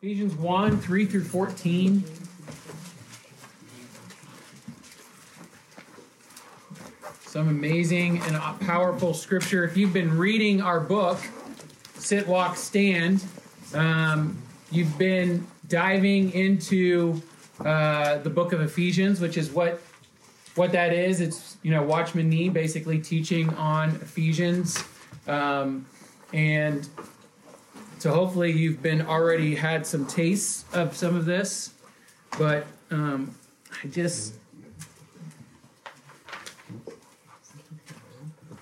Ephesians 1 3 through 14. Some amazing and powerful scripture. If you've been reading our book, Sit, Walk, Stand, um, you've been diving into uh, the book of Ephesians, which is what what that is. It's you know Watchman Nee basically teaching on Ephesians, um, and so hopefully you've been already had some tastes of some of this, but um, I just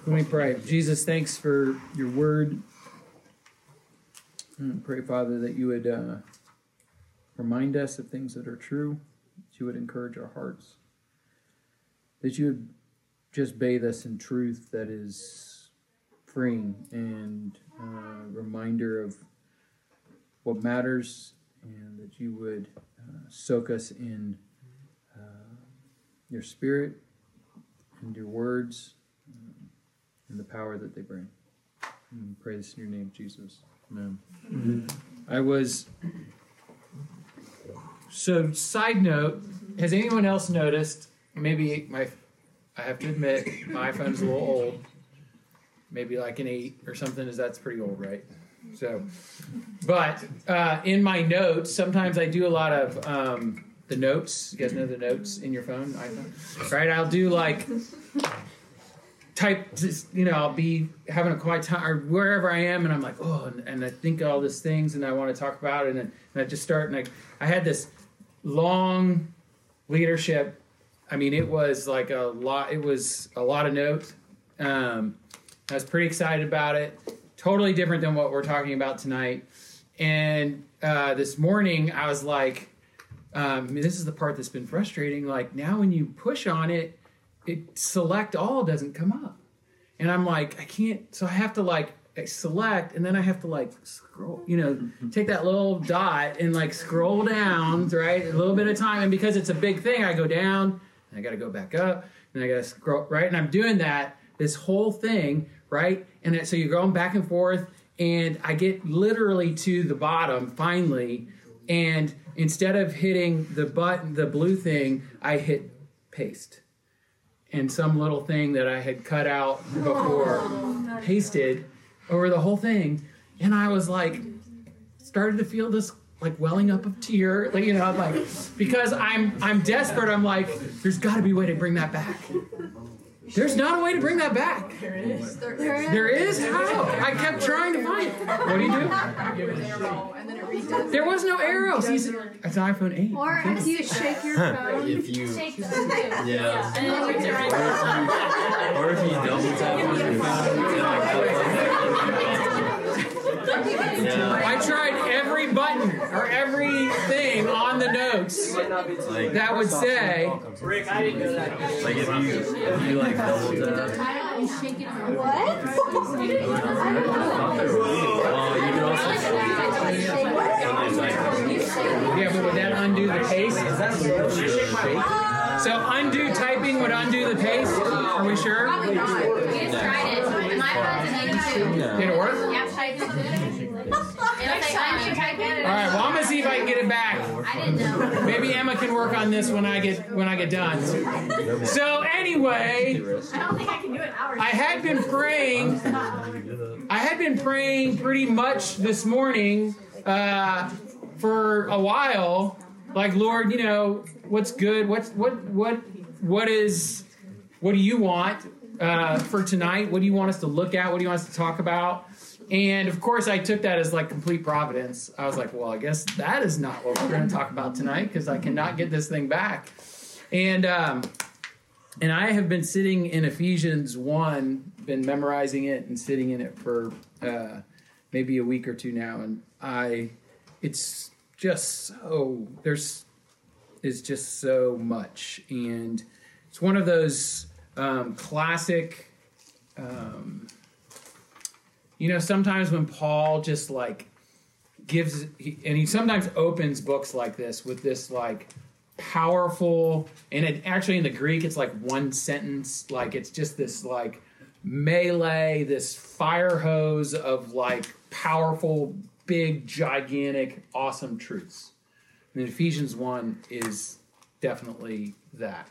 let me pray. Jesus, thanks for your word. I pray, Father, that you would uh, remind us of things that are true, that you would encourage our hearts, that you would just bathe us in truth that is freeing and uh, reminder of what matters, and that you would uh, soak us in uh, your spirit and your words um, and the power that they bring. And pray this in your name, Jesus. Amen. Mm-hmm. I was. So, side note, has anyone else noticed? Maybe my, I have to admit, my iPhone is a little old. Maybe like an eight or something. Is that's pretty old, right? So, but uh, in my notes, sometimes I do a lot of um, the notes. You guys know the notes in your phone, iPhone, right? I'll do like type, just, you know, I'll be having a quiet time or wherever I am, and I'm like, oh, and, and I think all these things, and I want to talk about it, and, and I just start, and I, I had this long leadership. I mean, it was like a lot. It was a lot of notes. Um, I was pretty excited about it totally different than what we're talking about tonight. And uh, this morning, I was like, um, this is the part that's been frustrating. Like now, when you push on it, it select all doesn't come up, and I'm like, I can't. So I have to like select, and then I have to like scroll. You know, take that little dot and like scroll down, right? A little bit of time, and because it's a big thing, I go down, and I got to go back up, and I got to scroll right, and I'm doing that this whole thing right? And so you're going back and forth, and I get literally to the bottom finally, and instead of hitting the button, the blue thing, I hit paste. And some little thing that I had cut out before oh, pasted over the whole thing. And I was like, started to feel this like welling up of tear, like you know, like because I'm I'm desperate. I'm like, there's got to be a way to bring that back. There's not a way to bring that back. There is. There, there is? How? I kept trying to find it. What do you do? There was no arrow. See, it's an iPhone 8. Or if you shake your phone. If you. Shake it. Yeah. Or if you double tap on your phone. Yeah. I tried every button or everything on the notes that would say. Rick, I didn't know that. Like if you if you like double tap. What? you can also. Yeah, but would that undo the paste? Is that shake? So undo typing would undo the paste? Are we sure? Probably not. We just tried it. My phone's an 82. Did it work? Yeah, typed it. All right, well I'm gonna see if I can get it back. I didn't know. Maybe Emma can work on this when I get when I get done. So anyway, I don't think I can do it. I had been praying. I had been praying pretty much this morning uh, for a while. Like Lord, you know what's good. What's what what what is what do you want uh, for tonight? What do you want us to look at? What do you want us to talk about? And of course, I took that as like complete providence. I was like, well, I guess that is not what we're going to talk about tonight because I cannot get this thing back. And um, and I have been sitting in Ephesians one, been memorizing it and sitting in it for uh, maybe a week or two now, and I, it's just so there's is just so much, and it's one of those um, classic. Um, you know, sometimes when Paul just like gives, he, and he sometimes opens books like this with this like powerful, and it actually in the Greek it's like one sentence, like it's just this like melee, this fire hose of like powerful big, gigantic, awesome truths. And Ephesians 1 is definitely that.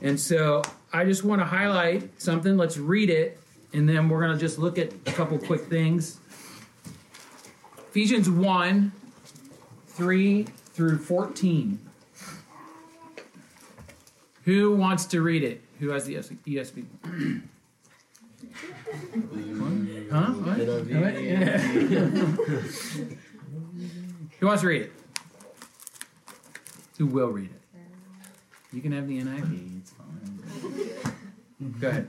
And so I just want to highlight something. Let's read it, and then we're going to just look at a couple quick things. Ephesians 1 3 through 14. Who wants to read it? Who has the ESV? huh? What? What? Yeah. Who wants to read it? Who will read it? You can have the NIV. It's fine. Go ahead.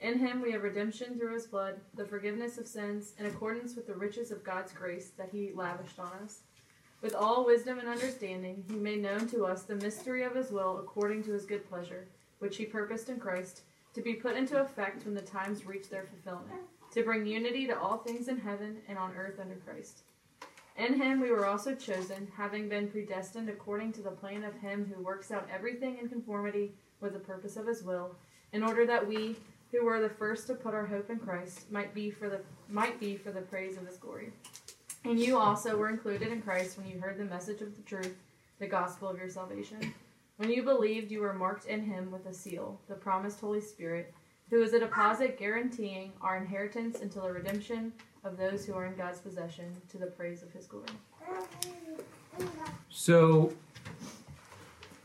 In him we have redemption through his blood, the forgiveness of sins, in accordance with the riches of God's grace that he lavished on us. With all wisdom and understanding, he made known to us the mystery of his will according to his good pleasure, which he purposed in Christ, to be put into effect when the times reach their fulfillment, to bring unity to all things in heaven and on earth under Christ. In him we were also chosen, having been predestined according to the plan of him who works out everything in conformity with the purpose of his will, in order that we, who were the first to put our hope in Christ, might be for the might be for the praise of his glory. And you also were included in Christ when you heard the message of the truth, the gospel of your salvation. When you believed, you were marked in him with a seal, the promised Holy Spirit, who is a deposit guaranteeing our inheritance until the redemption of those who are in God's possession to the praise of his glory. So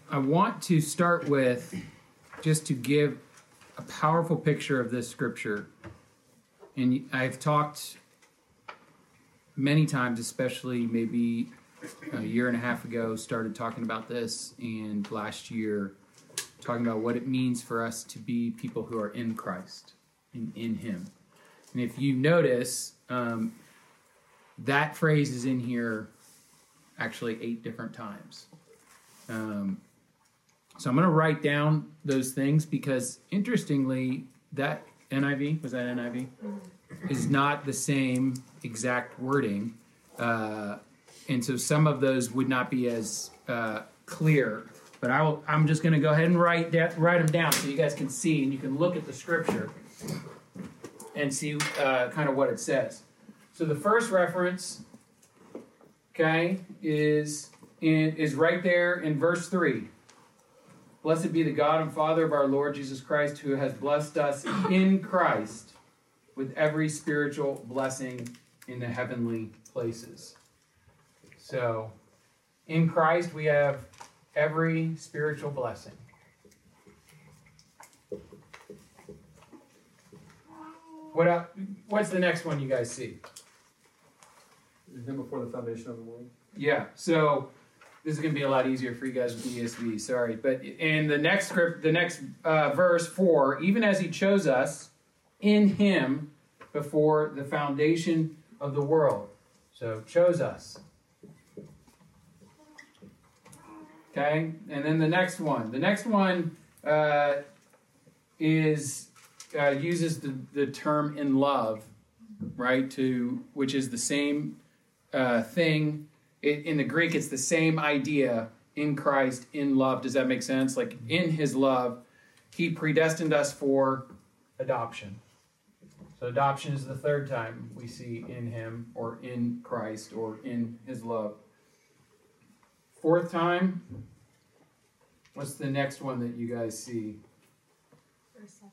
I want to start with just to give a powerful picture of this scripture. And I've talked many times, especially maybe a year and a half ago, started talking about this, and last year, talking about what it means for us to be people who are in Christ and in Him. And if you notice, um, that phrase is in here actually eight different times. Um, so I'm going to write down those things because, interestingly, that NIV was that NIV is not the same exact wording, uh, and so some of those would not be as uh, clear. But I will, I'm just going to go ahead and write da- write them down so you guys can see and you can look at the scripture and see uh, kind of what it says. So the first reference, okay, is in, is right there in verse three. Blessed be the God and Father of our Lord Jesus Christ, who has blessed us in Christ with every spiritual blessing in the heavenly places. So, in Christ, we have every spiritual blessing. What el- What's the next one you guys see? Him before the foundation of the world. Yeah. So this is going to be a lot easier for you guys with ESV. Sorry, but in the next script, the next uh, verse four, even as He chose us in Him before the foundation of the world. So chose us. Okay, and then the next one. The next one uh, is uh, uses the, the term in love, right? To which is the same uh, thing it, in the Greek. It's the same idea in Christ, in love. Does that make sense? Like in His love, He predestined us for adoption. So adoption is the third time we see in Him, or in Christ, or in His love. Fourth time. What's the next one that you guys see? Verse 7.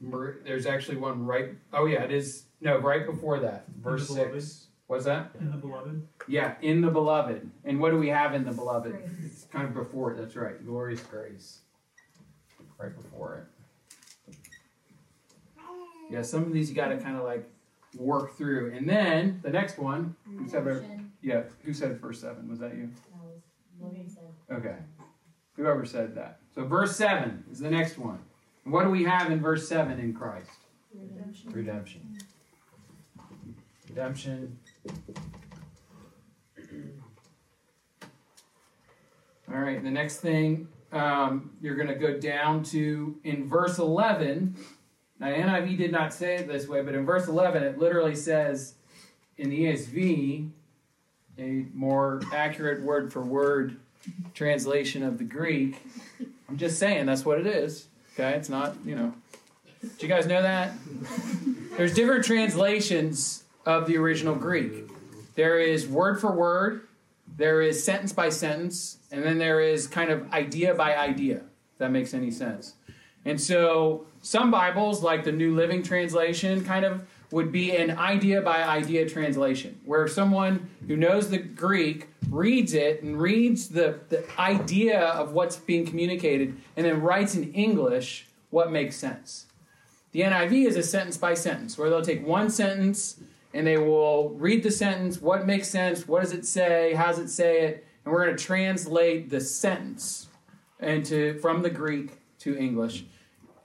Mer- There's actually one right. Oh yeah, it is. No, right before that, verse six. What's that? In the beloved. Yeah, in the beloved. And what do we have in the beloved? Grace. It's kind of before it. That's right. Glorious grace. Right before it. Yeah, some of these you got to kind of like work through. And then the next one. Who said, ver- yeah, who said verse 7? Was that you? Okay. Whoever said that. So verse 7 is the next one. And what do we have in verse 7 in Christ? Redemption. Redemption. Redemption. All right, the next thing um, you're going to go down to in verse 11. Now, NIV did not say it this way, but in verse 11, it literally says in the ESV, a more accurate word for word translation of the Greek. I'm just saying that's what it is. Okay, it's not, you know. Do you guys know that? There's different translations of the original Greek. There is word for word, there is sentence by sentence, and then there is kind of idea by idea, if that makes any sense. And so some Bibles, like the New Living Translation, kind of would be an idea by idea translation, where someone who knows the Greek reads it and reads the, the idea of what's being communicated and then writes in English what makes sense. The NIV is a sentence by sentence, where they'll take one sentence and they will read the sentence, what makes sense, what does it say, how does it say it, and we're going to translate the sentence into from the Greek to English.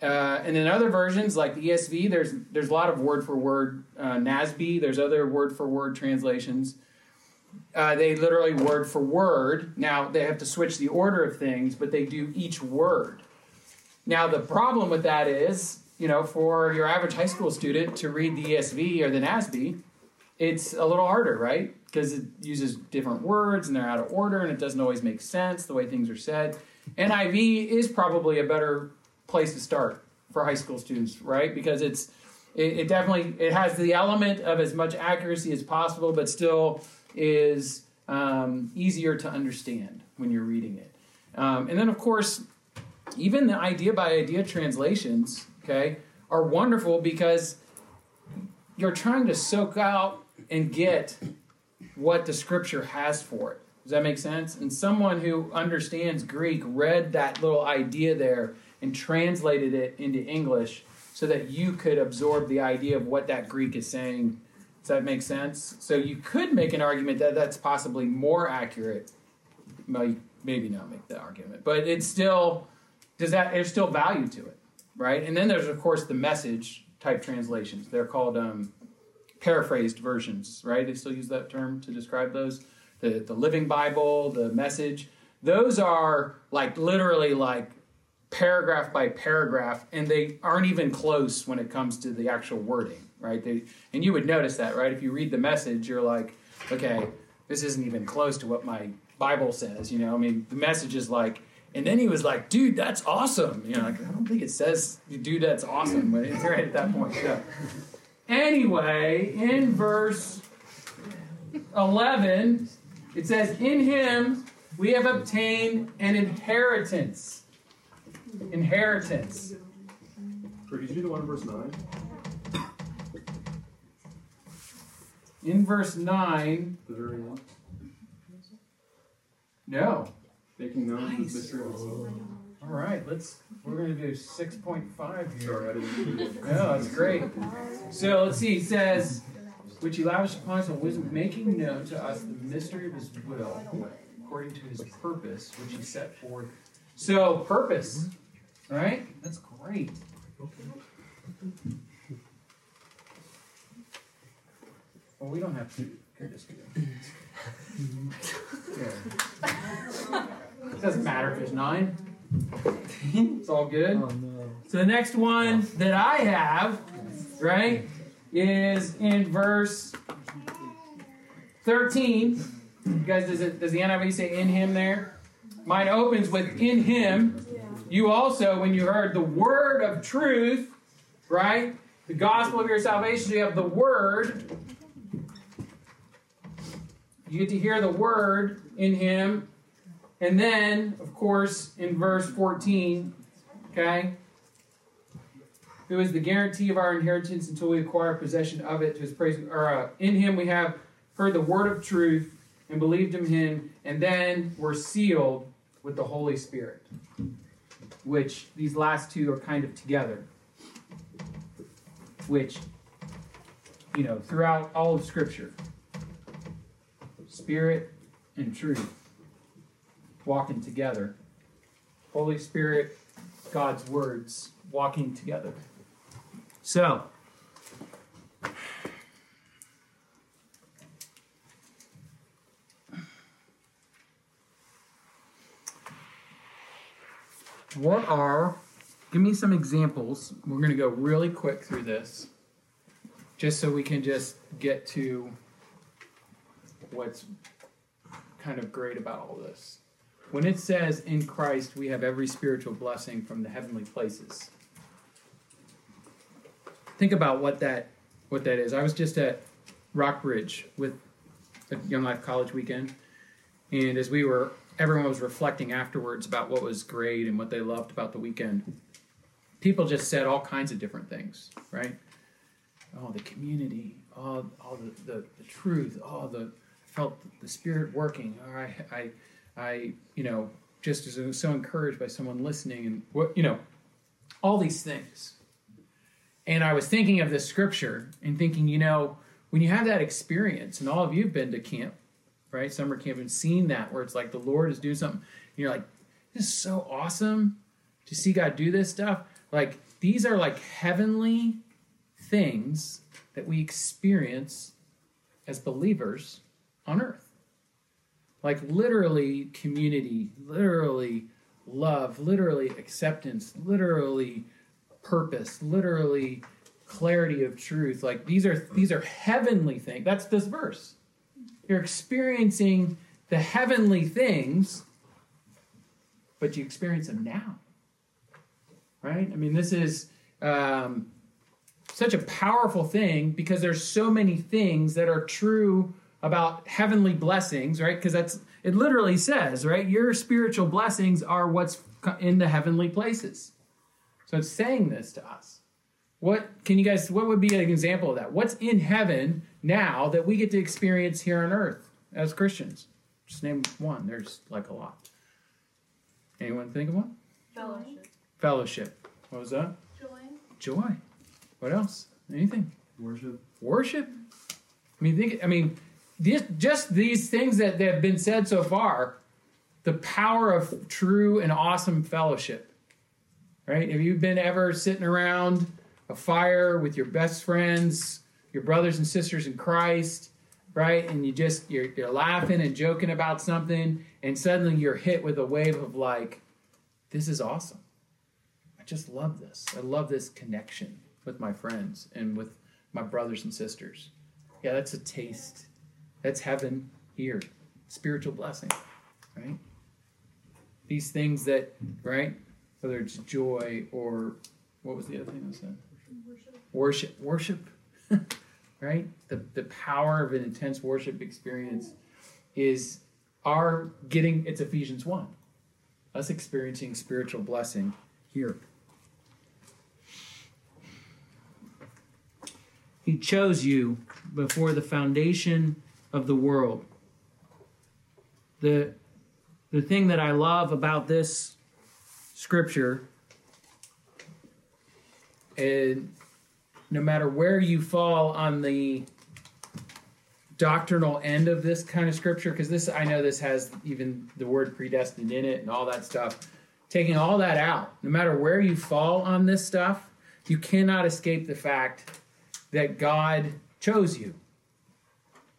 Uh, and in other versions, like the ESV, there's there's a lot of word for word uh, NASB. There's other word for word translations. Uh, they literally word for word. Now they have to switch the order of things, but they do each word. Now the problem with that is, you know, for your average high school student to read the ESV or the NASB, it's a little harder, right? Because it uses different words and they're out of order and it doesn't always make sense the way things are said. NIV is probably a better place to start for high school students, right? Because it's it, it definitely it has the element of as much accuracy as possible, but still is um, easier to understand when you're reading it. Um, and then, of course, even the idea by idea translations, okay, are wonderful because you're trying to soak out and get what the scripture has for it. Does that make sense? And someone who understands Greek read that little idea there and translated it into English so that you could absorb the idea of what that Greek is saying. Does that make sense? So you could make an argument that that's possibly more accurate. Maybe not make that argument, but it's still does that there's still value to it, right? And then there's of course the message type translations. They're called um, paraphrased versions, right? They still use that term to describe those. The the Living Bible, the Message. Those are like literally like paragraph by paragraph, and they aren't even close when it comes to the actual wording, right? They, and you would notice that, right? If you read the message, you're like, okay, this isn't even close to what my Bible says, you know? I mean, the message is like, and then he was like, dude, that's awesome. You know, like, I don't think it says, dude, that's awesome, but it's right at that point. So, anyway, in verse 11, it says, In him we have obtained an inheritance inheritance. Could you do the one in verse 9? In verse 9, The very end. no. Making known the Nice. mystery of the soul. All right, let's. We're going to do 6.5 here. Sorry, I didn't. No, that's great. So let's see. He says, which he lavished upon us on wisdom, making known to us the mystery of his will, according to his purpose, which he set forth. So, purpose, right? That's great. Well, we don't have to. Here, just do it. Yeah. It doesn't matter if it's nine. It's all good. Oh, so the next one that I have, right, is in verse 13. You guys, does, it, does the NIV say in him there? Mine opens with in him. You also, when you heard the word of truth, right, the gospel of your salvation, you have the word. You get to hear the word in him. And then, of course, in verse 14, okay, who is the guarantee of our inheritance until we acquire possession of it to his praise. Or uh, in him we have heard the word of truth and believed in him, and then we're sealed with the Holy Spirit. Which these last two are kind of together. Which, you know, throughout all of Scripture, Spirit and truth walking together. Holy Spirit, God's words walking together. So, what are, give me some examples. We're going to go really quick through this, just so we can just get to what's kind of great about all this. When it says in Christ we have every spiritual blessing from the heavenly places, think about what that what that is. I was just at Rockbridge with a Young Life College weekend, and as we were, everyone was reflecting afterwards about what was great and what they loved about the weekend. People just said all kinds of different things, right? Oh, the community, oh, all the, the, the truth, oh, the felt the spirit working. Or I, I, I, you know, just as so encouraged by someone listening, and what you know, all these things. And I was thinking of this scripture and thinking, you know, when you have that experience, and all of you have been to camp, right, summer camp, and seen that where it's like the Lord is doing something, and you're like, this is so awesome to see God do this stuff. Like these are like heavenly things that we experience as believers on earth. Like literally community, literally love, literally acceptance, literally purpose, literally clarity of truth. Like these are these are heavenly things. That's this verse. You're experiencing the heavenly things, but you experience them now. Right? I mean, this is um, such a powerful thing because there's so many things that are true about heavenly blessings, right? Because that's it literally says, right? Your spiritual blessings are what's in the heavenly places. So it's saying this to us. What can you guys what would be an example of that? What's in heaven now that we get to experience here on earth as Christians? Just name one. There's like a lot. Anyone think of one? Fellowship. Fellowship. What was that? Joy. Joy. What else? Anything? Worship. Worship. I mean, think. I mean, this, just these things that, that have been said so far. The power of true and awesome fellowship. Right? Have you been ever sitting around a fire with your best friends, your brothers and sisters in Christ, right? And you just you're, you're laughing and joking about something, and suddenly you're hit with a wave of like, this is awesome. I just love this. I love this connection with my friends and with my brothers and sisters. Yeah, that's a taste. That's heaven here. Spiritual blessing, right? These things that, right? Whether it's joy or what was the other thing I said? Worship. Worship. right? The, the power of an intense worship experience is our getting, it's Ephesians 1. Us experiencing spiritual blessing here. He chose you before the foundation of the world. The, the thing that I love about this scripture, and no matter where you fall on the doctrinal end of this kind of scripture, because this, I know this has even the word predestined in it and all that stuff. Taking all that out, no matter where you fall on this stuff, you cannot escape the fact that God chose you.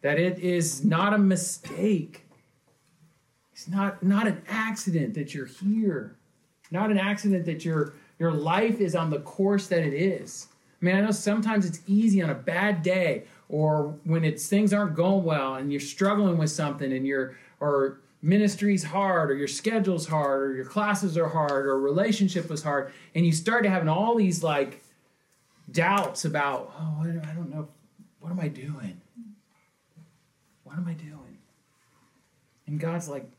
That it is not a mistake. It's not, not an accident that you're here. Not an accident that your, your life is on the course that it is. I mean, I know sometimes it's easy on a bad day or when it's things aren't going well and you're struggling with something and you're or ministry's hard or your schedule's hard or your classes are hard or relationship was hard and you start to having all these like doubts about oh I don't know what am I doing what am I doing and God's like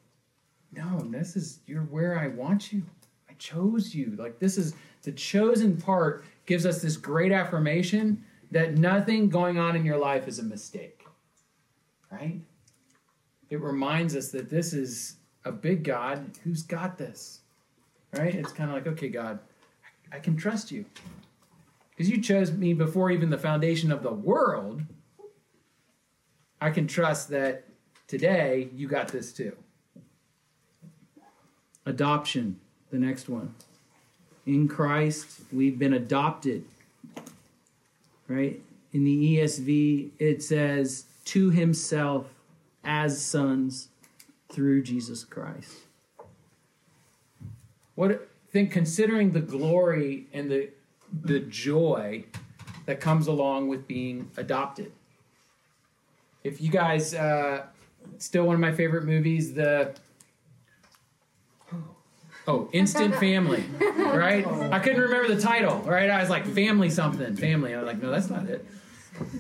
no this is you're where I want you I chose you like this is the chosen part gives us this great affirmation that nothing going on in your life is a mistake right it reminds us that this is a big God who's got this, right? It's kind of like, okay, God, I can trust you. Because you chose me before even the foundation of the world. I can trust that today you got this too. Adoption, the next one. In Christ, we've been adopted, right? In the ESV, it says, to himself as sons through Jesus Christ. What think considering the glory and the the joy that comes along with being adopted. If you guys, uh, still one of my favorite movies, the oh, Instant Family, right? I couldn't remember the title, right? I was like, Family something, Family. I was like, no, that's not it.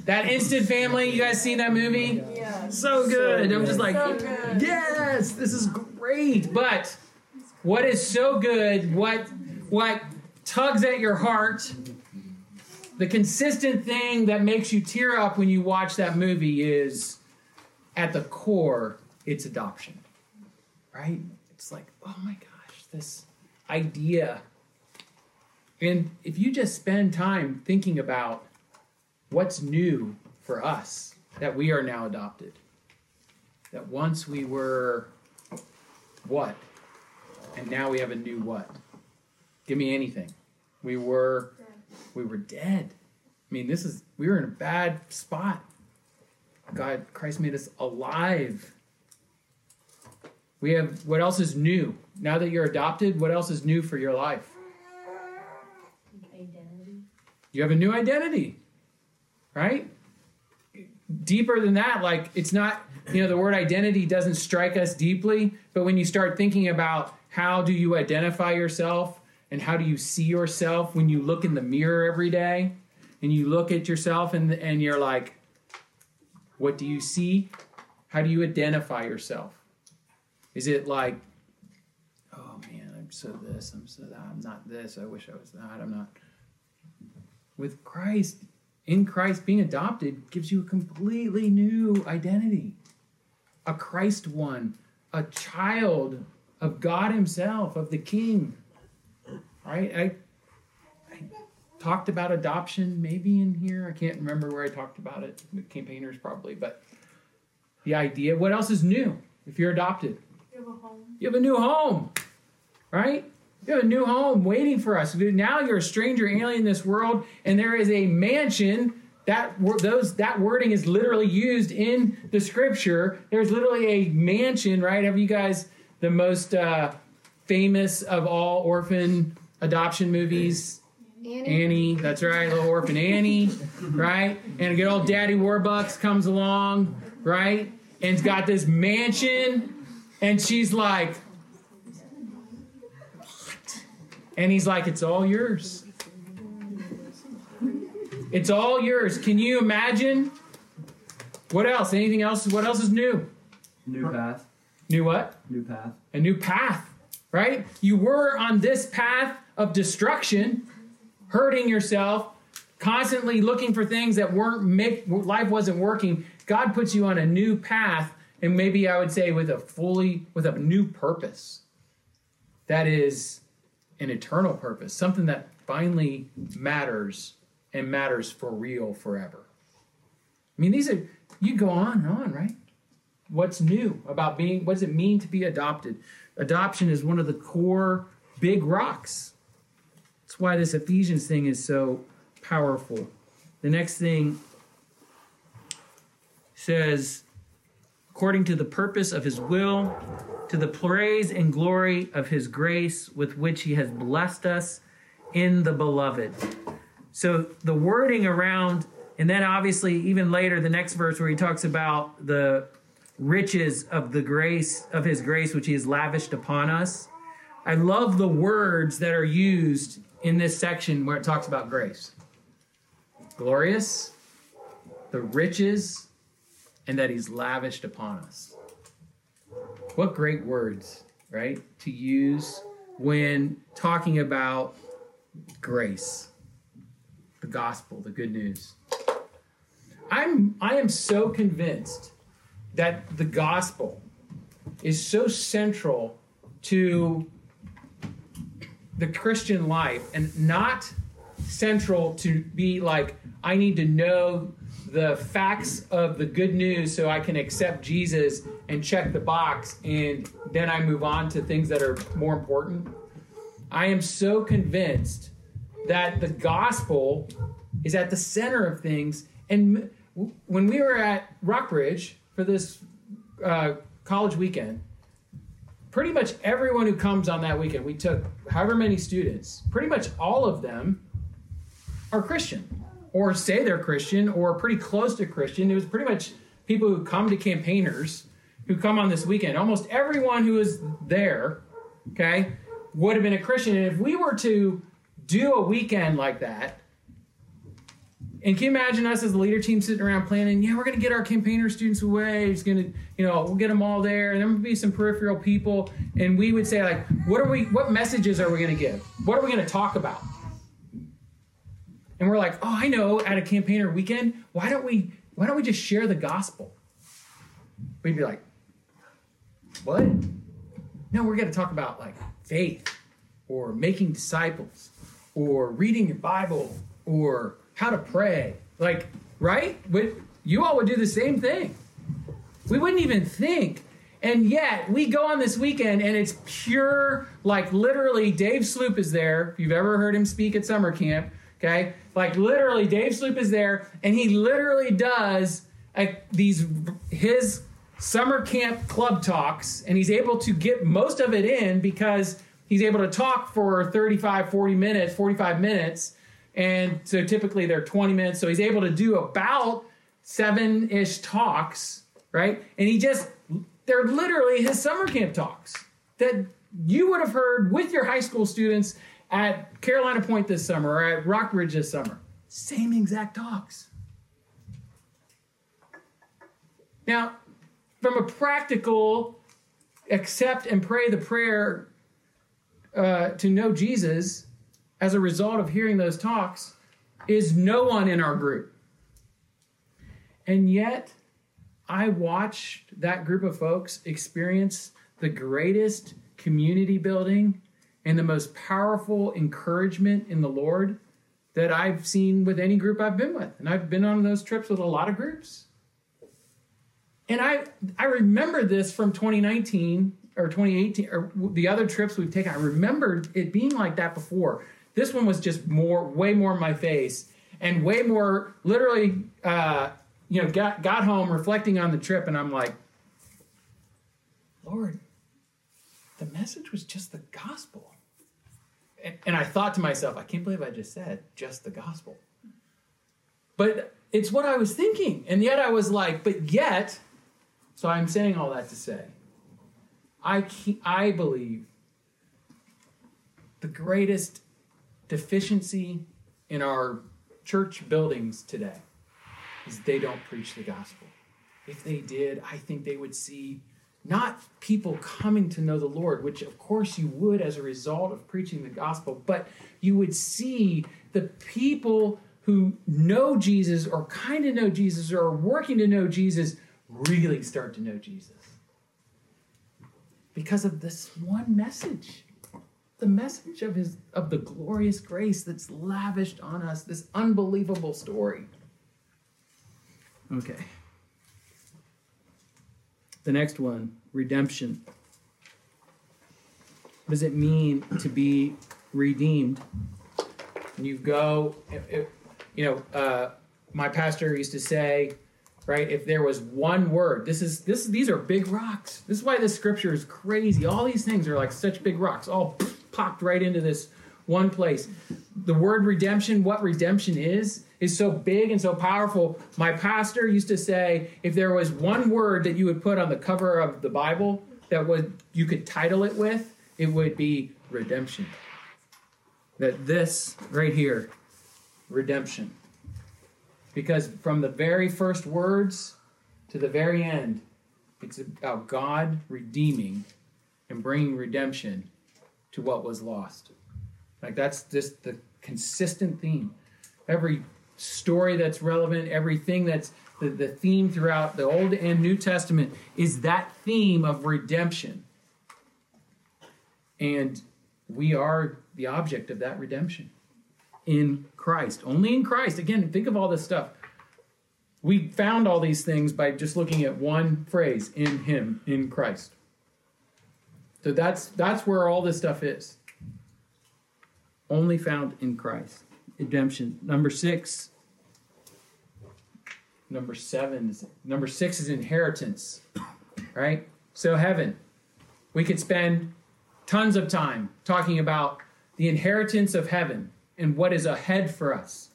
That Instant Family, you guys seen that movie? Yeah. So good. I'm just like, So yes, this is great. But what is so good, what what tugs at your heart, the consistent thing that makes you tear up when you watch that movie is at the core, it's adoption. Right? It's like, oh my gosh, this idea. And if you just spend time thinking about what's new for us that we are now adopted, that once we were what? And now we have a new what? Give me anything. We were we were dead. I mean, this is we were in a bad spot. God, Christ made us alive. We have what else is new? Now that you're adopted, what else is new for your life? Identity. You have a new identity. Right? Deeper than that, like it's not, you know, the word identity doesn't strike us deeply, but when you start thinking about how do you identify yourself and how do you see yourself when you look in the mirror every day and you look at yourself and and you're like what do you see? How do you identify yourself? Is it like oh man, I'm so this, I'm so that, I'm not this, I wish I was that, I'm not with Christ, in Christ, being adopted gives you a completely new identity. A Christ one, a child of God Himself, of the King. Right? I, I talked about adoption maybe in here. I can't remember where I talked about it. The campaigners probably, but the idea what else is new if you're adopted? You have a home. You have a new home, right? You have a new home waiting for us. Now you're a stranger, alien in this world, and there is a mansion. That those that wording is literally used in the scripture. There's literally a mansion, right? Have you guys the most uh, famous of all orphan adoption movies? Annie. Annie, that's right, little orphan Annie, right? And a good old Daddy Warbucks comes along, right? And it's got this mansion, and she's like, "What?" And he's like, It's all yours. It's all yours. Can you imagine? What else? Anything else? What else is new? New path. New what? New path. a new path, right? You were on this path of destruction, hurting yourself, constantly looking for things that weren't make life wasn't working. God puts you on a new path, and maybe I would say with a fully with a new purpose. That is an eternal purpose, something that finally matters and matters for real forever. I mean, these are you go on and on, right? what's new about being what does it mean to be adopted adoption is one of the core big rocks that's why this ephesians thing is so powerful. The next thing says according to the purpose of his will to the praise and glory of his grace with which he has blessed us in the beloved. So the wording around and then obviously even later the next verse where he talks about the riches of the grace of his grace which he has lavished upon us. I love the words that are used in this section where it talks about grace. Glorious the riches and that he's lavished upon us. What great words right to use when talking about grace the gospel the good news. I'm i am so convinced that the gospel is so central to the Christian life and not central to be like, I need to know the facts of the good news so I can accept Jesus and check the box and then I move on to things that are more important. I am so convinced that the gospel is at the center of things. And when we were at Rockbridge, for this uh, college weekend, pretty much everyone who comes on that weekend, we took however many students, pretty much all of them are Christian or say they're Christian or pretty close to Christian. It was pretty much people who come to campaigners who come on this weekend. Almost everyone who is there, okay, would have been a Christian. And if we were to do a weekend like that, and can you imagine us as the leader team sitting around planning? Yeah, we're going to get our campaigner students away. It's going to, you know, we'll get them all there, and there will be some peripheral people. And we would say, like, what are we? What messages are we going to give? What are we going to talk about? And we're like, oh, I know. At a campaigner weekend, why don't we? Why don't we just share the gospel? We'd be like, what? No, we're going to talk about like faith, or making disciples, or reading your Bible, or how to pray. Like, right? But you all would do the same thing. We wouldn't even think. And yet, we go on this weekend and it's pure, like literally, Dave Sloop is there. If you've ever heard him speak at summer camp, okay? Like literally, Dave Sloop is there and he literally does like, these, his summer camp club talks and he's able to get most of it in because he's able to talk for 35, 40 minutes, 45 minutes and so typically they're 20 minutes. So he's able to do about seven ish talks, right? And he just, they're literally his summer camp talks that you would have heard with your high school students at Carolina Point this summer or at Rockbridge this summer. Same exact talks. Now, from a practical accept and pray the prayer uh, to know Jesus, as a result of hearing those talks is no one in our group. And yet, I watched that group of folks experience the greatest community building and the most powerful encouragement in the Lord that I've seen with any group I've been with. And I've been on those trips with a lot of groups. And I I remember this from 2019 or 2018 or the other trips we've taken. I remembered it being like that before. This one was just more, way more in my face, and way more literally. Uh, you know, got got home reflecting on the trip, and I'm like, Lord, the message was just the gospel. And, and I thought to myself, I can't believe I just said just the gospel. But it's what I was thinking, and yet I was like, but yet. So I'm saying all that to say, I I believe the greatest deficiency in our church buildings today is they don't preach the gospel. If they did, I think they would see not people coming to know the Lord, which of course you would as a result of preaching the gospel, but you would see the people who know Jesus or kind of know Jesus or are working to know Jesus really start to know Jesus. Because of this one message the message of his of the glorious grace that's lavished on us this unbelievable story. Okay. The next one redemption. What does it mean to be redeemed? And you go you know uh, my pastor used to say right if there was one word this is this these are big rocks. This is why this scripture is crazy. All these things are like such big rocks. All popped right into this one place. The word redemption, what redemption is, is so big and so powerful. My pastor used to say if there was one word that you would put on the cover of the Bible that would you could title it with, it would be redemption. That this right here, redemption. Because from the very first words to the very end, it's about God redeeming and bringing redemption to what was lost. Like that's just the consistent theme. Every story that's relevant, everything that's the, the theme throughout the Old and New Testament is that theme of redemption. And we are the object of that redemption in Christ. Only in Christ. Again, think of all this stuff. We found all these things by just looking at one phrase in Him, in Christ. So that's that's where all this stuff is. Only found in Christ. Redemption. Number six. Number seven is number six is inheritance. Right? So heaven. We could spend tons of time talking about the inheritance of heaven and what is ahead for us.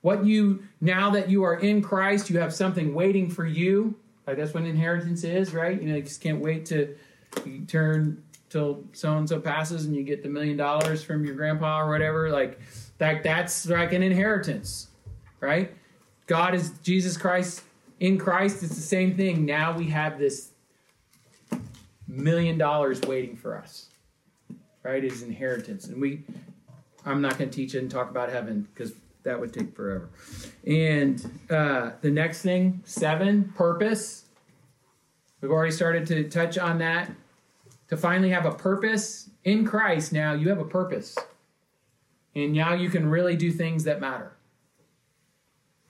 What you, now that you are in Christ, you have something waiting for you. Like that's what inheritance is, right? You know, you just can't wait to you turn till so and so passes and you get the million dollars from your grandpa or whatever. Like that, that's like an inheritance, right? God is Jesus Christ in Christ. It's the same thing. Now we have this million dollars waiting for us, right? Is inheritance, and we. I'm not going to teach and talk about heaven because that would take forever. And uh, the next thing, seven, purpose. We've already started to touch on that. To finally have a purpose in Christ, now you have a purpose. And now you can really do things that matter.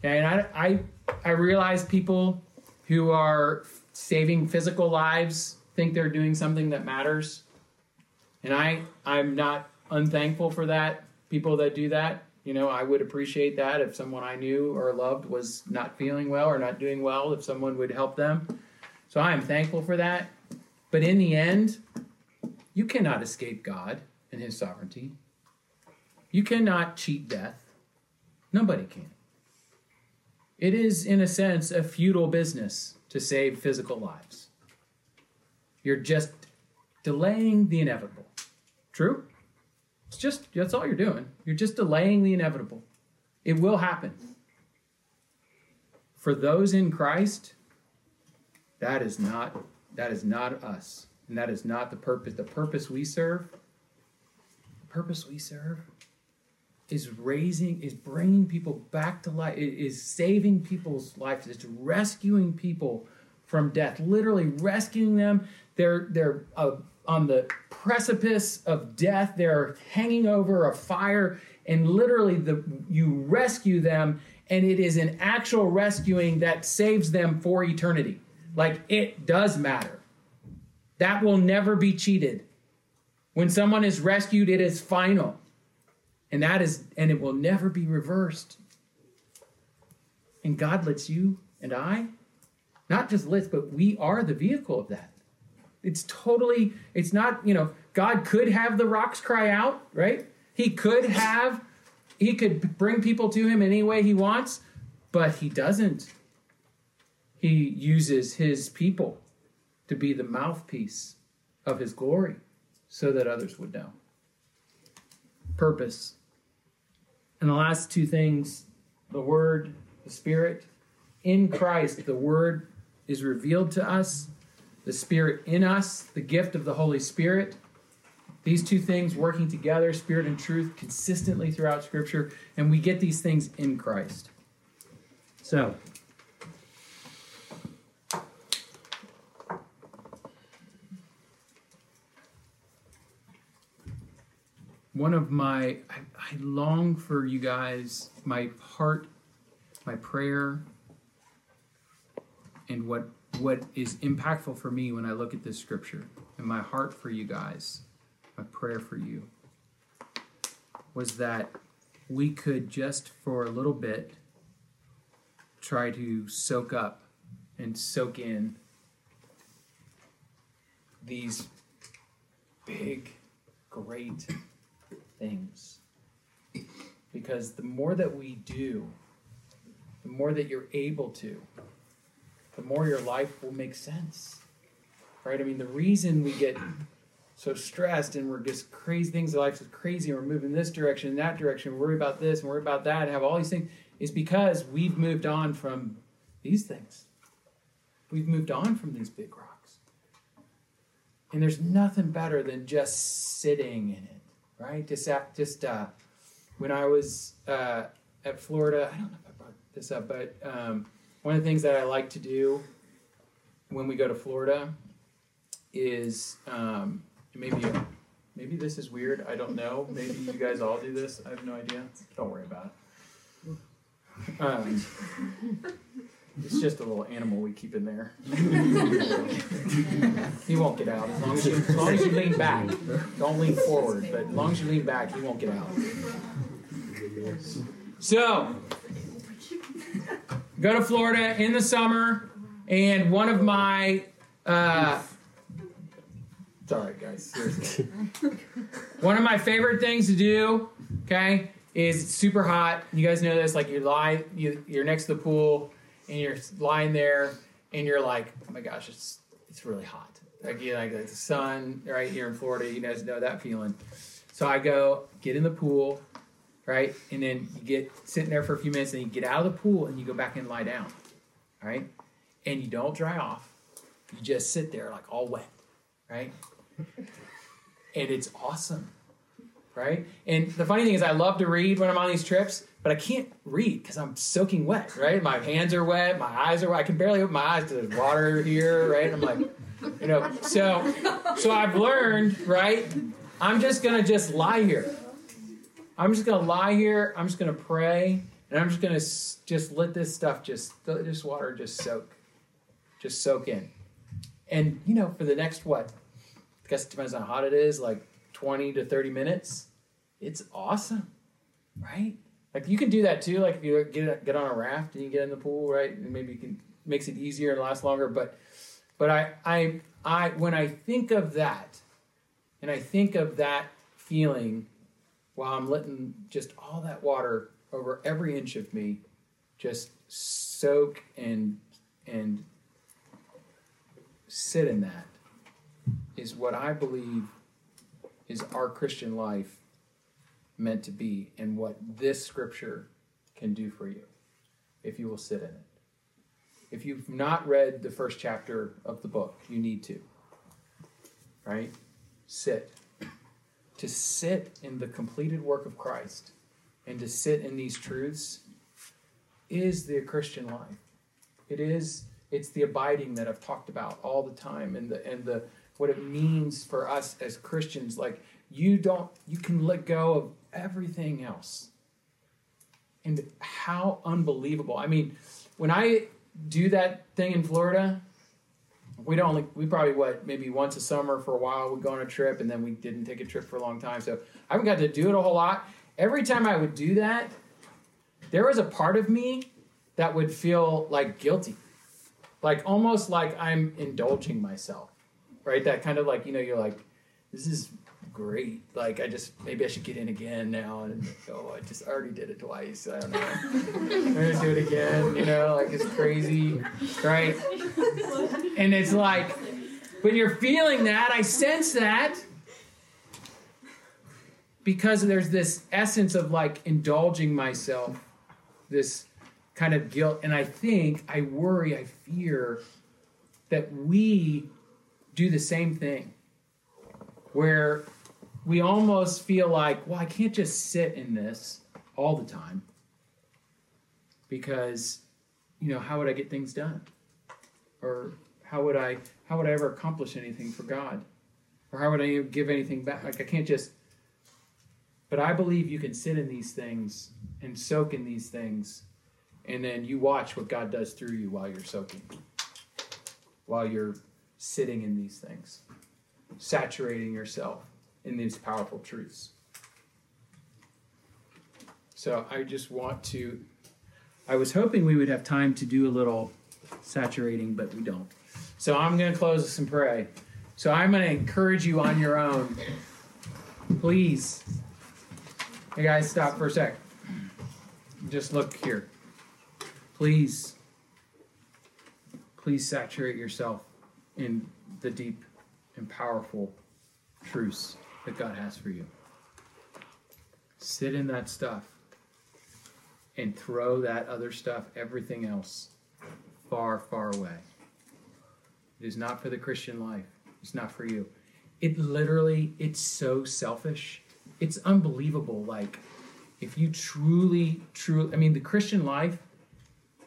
Okay, and I, I, I realize people who are saving physical lives think they're doing something that matters. And I, I'm not unthankful for that. People that do that, you know, I would appreciate that if someone I knew or loved was not feeling well or not doing well, if someone would help them. So I am thankful for that. But in the end, you cannot escape God and His sovereignty. You cannot cheat death. Nobody can. It is, in a sense, a futile business to save physical lives. You're just delaying the inevitable. True? It's just, that's all you're doing. You're just delaying the inevitable. It will happen. For those in Christ, that is not that is not us. And that is not the purpose. The purpose we serve, the purpose we serve is raising, is bringing people back to life, it is saving people's lives, it's rescuing people from death, literally rescuing them. They're they're uh, on the precipice of death. They're hanging over a fire, and literally the you rescue them, and it is an actual rescuing that saves them for eternity. Like it does matter. That will never be cheated. When someone is rescued, it is final. And that is and it will never be reversed. And God lets you and I, not just lets, but we are the vehicle of that. It's totally, it's not, you know, God could have the rocks cry out, right? He could have, he could bring people to him any way he wants, but he doesn't. He uses his people to be the mouthpiece of his glory so that others would know. Purpose. And the last two things the Word, the Spirit. In Christ, the Word is revealed to us, the Spirit in us, the gift of the Holy Spirit. These two things working together, Spirit and truth, consistently throughout Scripture, and we get these things in Christ. So, one of my I, I, long for you guys my heart my prayer and what what is impactful for me when i look at this scripture and my heart for you guys my prayer for you was that we could just for a little bit try to soak up and soak in these big great things. Because the more that we do, the more that you're able to, the more your life will make sense. Right? I mean, the reason we get so stressed and we're just crazy things, life is crazy, and we're moving this direction and that direction, worry about this and worry about that, and have all these things, is because we've moved on from these things. We've moved on from these big rocks. And there's nothing better than just sitting in it right? Just just uh, when I was uh, at Florida, I don't know if I brought this up, but um, one of the things that I like to do when we go to Florida is um, maybe maybe this is weird. I don't know. Maybe you guys all do this. I have no idea. Don't worry about it. Um, it's just a little animal we keep in there. he won't get out as long as you as long as you lean back. Don't lean forward, but as long as you lean back, he won't get out. So, go to Florida in the summer, and one of my uh, right, guys. Seriously. One of my favorite things to do, okay, is it's super hot. You guys know this. Like you lie, you, you're next to the pool, and you're lying there, and you're like, oh my gosh, it's it's really hot. Like you like the sun right here in Florida. You guys know that feeling. So I go get in the pool, right, and then you get sitting there for a few minutes, and you get out of the pool, and you go back and lie down, right, and you don't dry off. You just sit there like all wet, right, and it's awesome, right. And the funny thing is, I love to read when I'm on these trips, but I can't read because I'm soaking wet, right. My hands are wet, my eyes are wet. I can barely open my eyes because there's water here, right. I'm like, you know, so so I've learned, right. I'm just gonna just lie here. I'm just gonna lie here. I'm just gonna pray, and I'm just gonna s- just let this stuff just let this water just soak, just soak in, and you know for the next what? I guess it depends on how hot it is, like 20 to 30 minutes. It's awesome, right? Like you can do that too. Like if you get get on a raft and you get in the pool, right? And maybe you can makes it easier and lasts longer. But but I I I when I think of that, and I think of that feeling while I'm letting just all that water over every inch of me just soak and and sit in that is what I believe is our Christian life meant to be and what this scripture can do for you if you will sit in it. If you've not read the first chapter of the book, you need to. Right? Sit to sit in the completed work of Christ and to sit in these truths is the Christian life. It is it's the abiding that I've talked about all the time and the and the what it means for us as Christians like you don't you can let go of everything else. And how unbelievable. I mean, when I do that thing in Florida, we don't like we probably what maybe once a summer for a while we'd go on a trip and then we didn't take a trip for a long time so i haven't got to do it a whole lot every time i would do that there was a part of me that would feel like guilty like almost like i'm indulging myself right that kind of like you know you're like this is great. Like i just maybe i should get in again now and oh i just already did it twice. I don't know. I'm gonna do it again you know like it's crazy right? And it's like, when you're feeling that, I sense that because there's this essence of like indulging myself, this kind of guilt. And I think, I worry, I fear that we do the same thing where we almost feel like, well, I can't just sit in this all the time because, you know, how would I get things done? Or how would I how would I ever accomplish anything for God? Or how would I give anything back? Like I can't just but I believe you can sit in these things and soak in these things and then you watch what God does through you while you're soaking. While you're sitting in these things. Saturating yourself in these powerful truths. So I just want to I was hoping we would have time to do a little saturating, but we don't. So I'm going to close this and pray. So I'm going to encourage you on your own. Please. Hey guys, stop for a sec. Just look here. Please. Please saturate yourself in the deep and powerful truths that God has for you. Sit in that stuff and throw that other stuff, everything else, far, far away. It is not for the Christian life. It's not for you. It literally, it's so selfish. It's unbelievable. Like, if you truly, truly, I mean, the Christian life,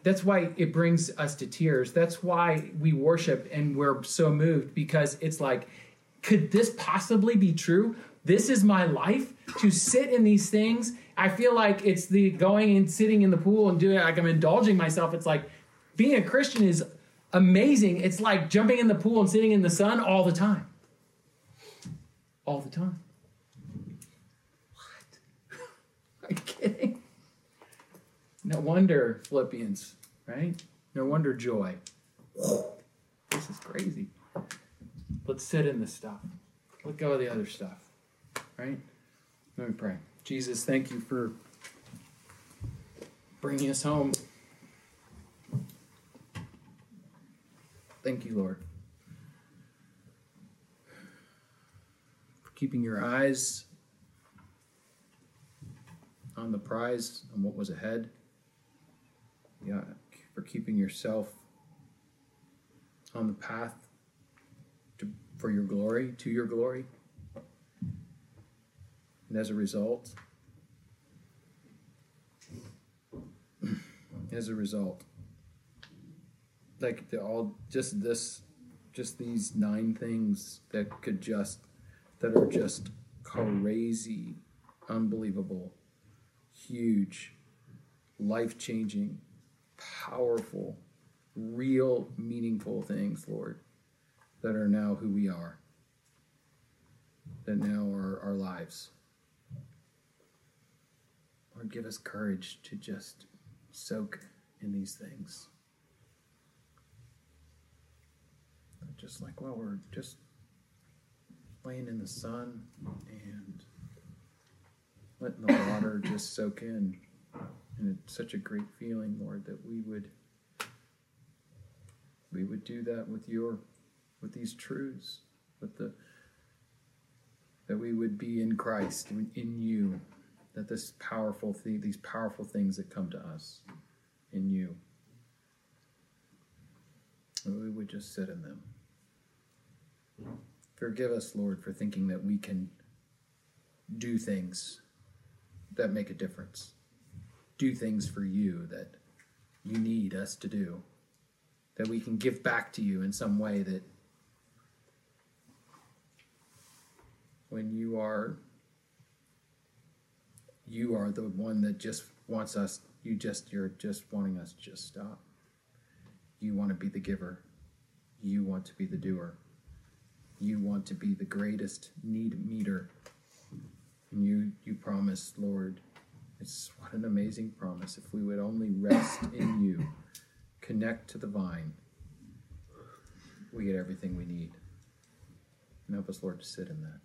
that's why it brings us to tears. That's why we worship and we're so moved because it's like, could this possibly be true? This is my life to sit in these things. I feel like it's the going and sitting in the pool and doing like I'm indulging myself. It's like being a Christian is amazing. It's like jumping in the pool and sitting in the sun all the time. All the time. What? Are you kidding? No wonder Philippians, right? No wonder joy. This is crazy. Let's sit in this stuff. let go of the other stuff. Right? Let me pray. Jesus, thank you for bringing us home. Thank you, Lord. For keeping your eyes on the prize, on what was ahead. Yeah, for keeping yourself on the path for your glory, to your glory. And as a result, as a result, like the, all just this, just these nine things that could just, that are just crazy, unbelievable, huge, life changing, powerful, real, meaningful things, Lord, that are now who we are, that now are our lives. Lord, give us courage to just soak in these things. Just like, well, we're just laying in the sun and letting the water just soak in. And it's such a great feeling, Lord, that we would we would do that with your with these truths, with the that we would be in Christ, in, you, that this powerful thing, these powerful things that come to us in you, that we would just sit in them. Forgive us, Lord, for thinking that we can do things that make a difference, do things for you that you need us to do, that we can give back to you in some way that when you are you are the one that just wants us you just you're just wanting us to just stop. You want to be the giver. You want to be the doer. You want to be the greatest need meter. And you you promise lord it's what an amazing promise. If we would only rest in you connect to the vine we get everything we need. And help us lord to sit in that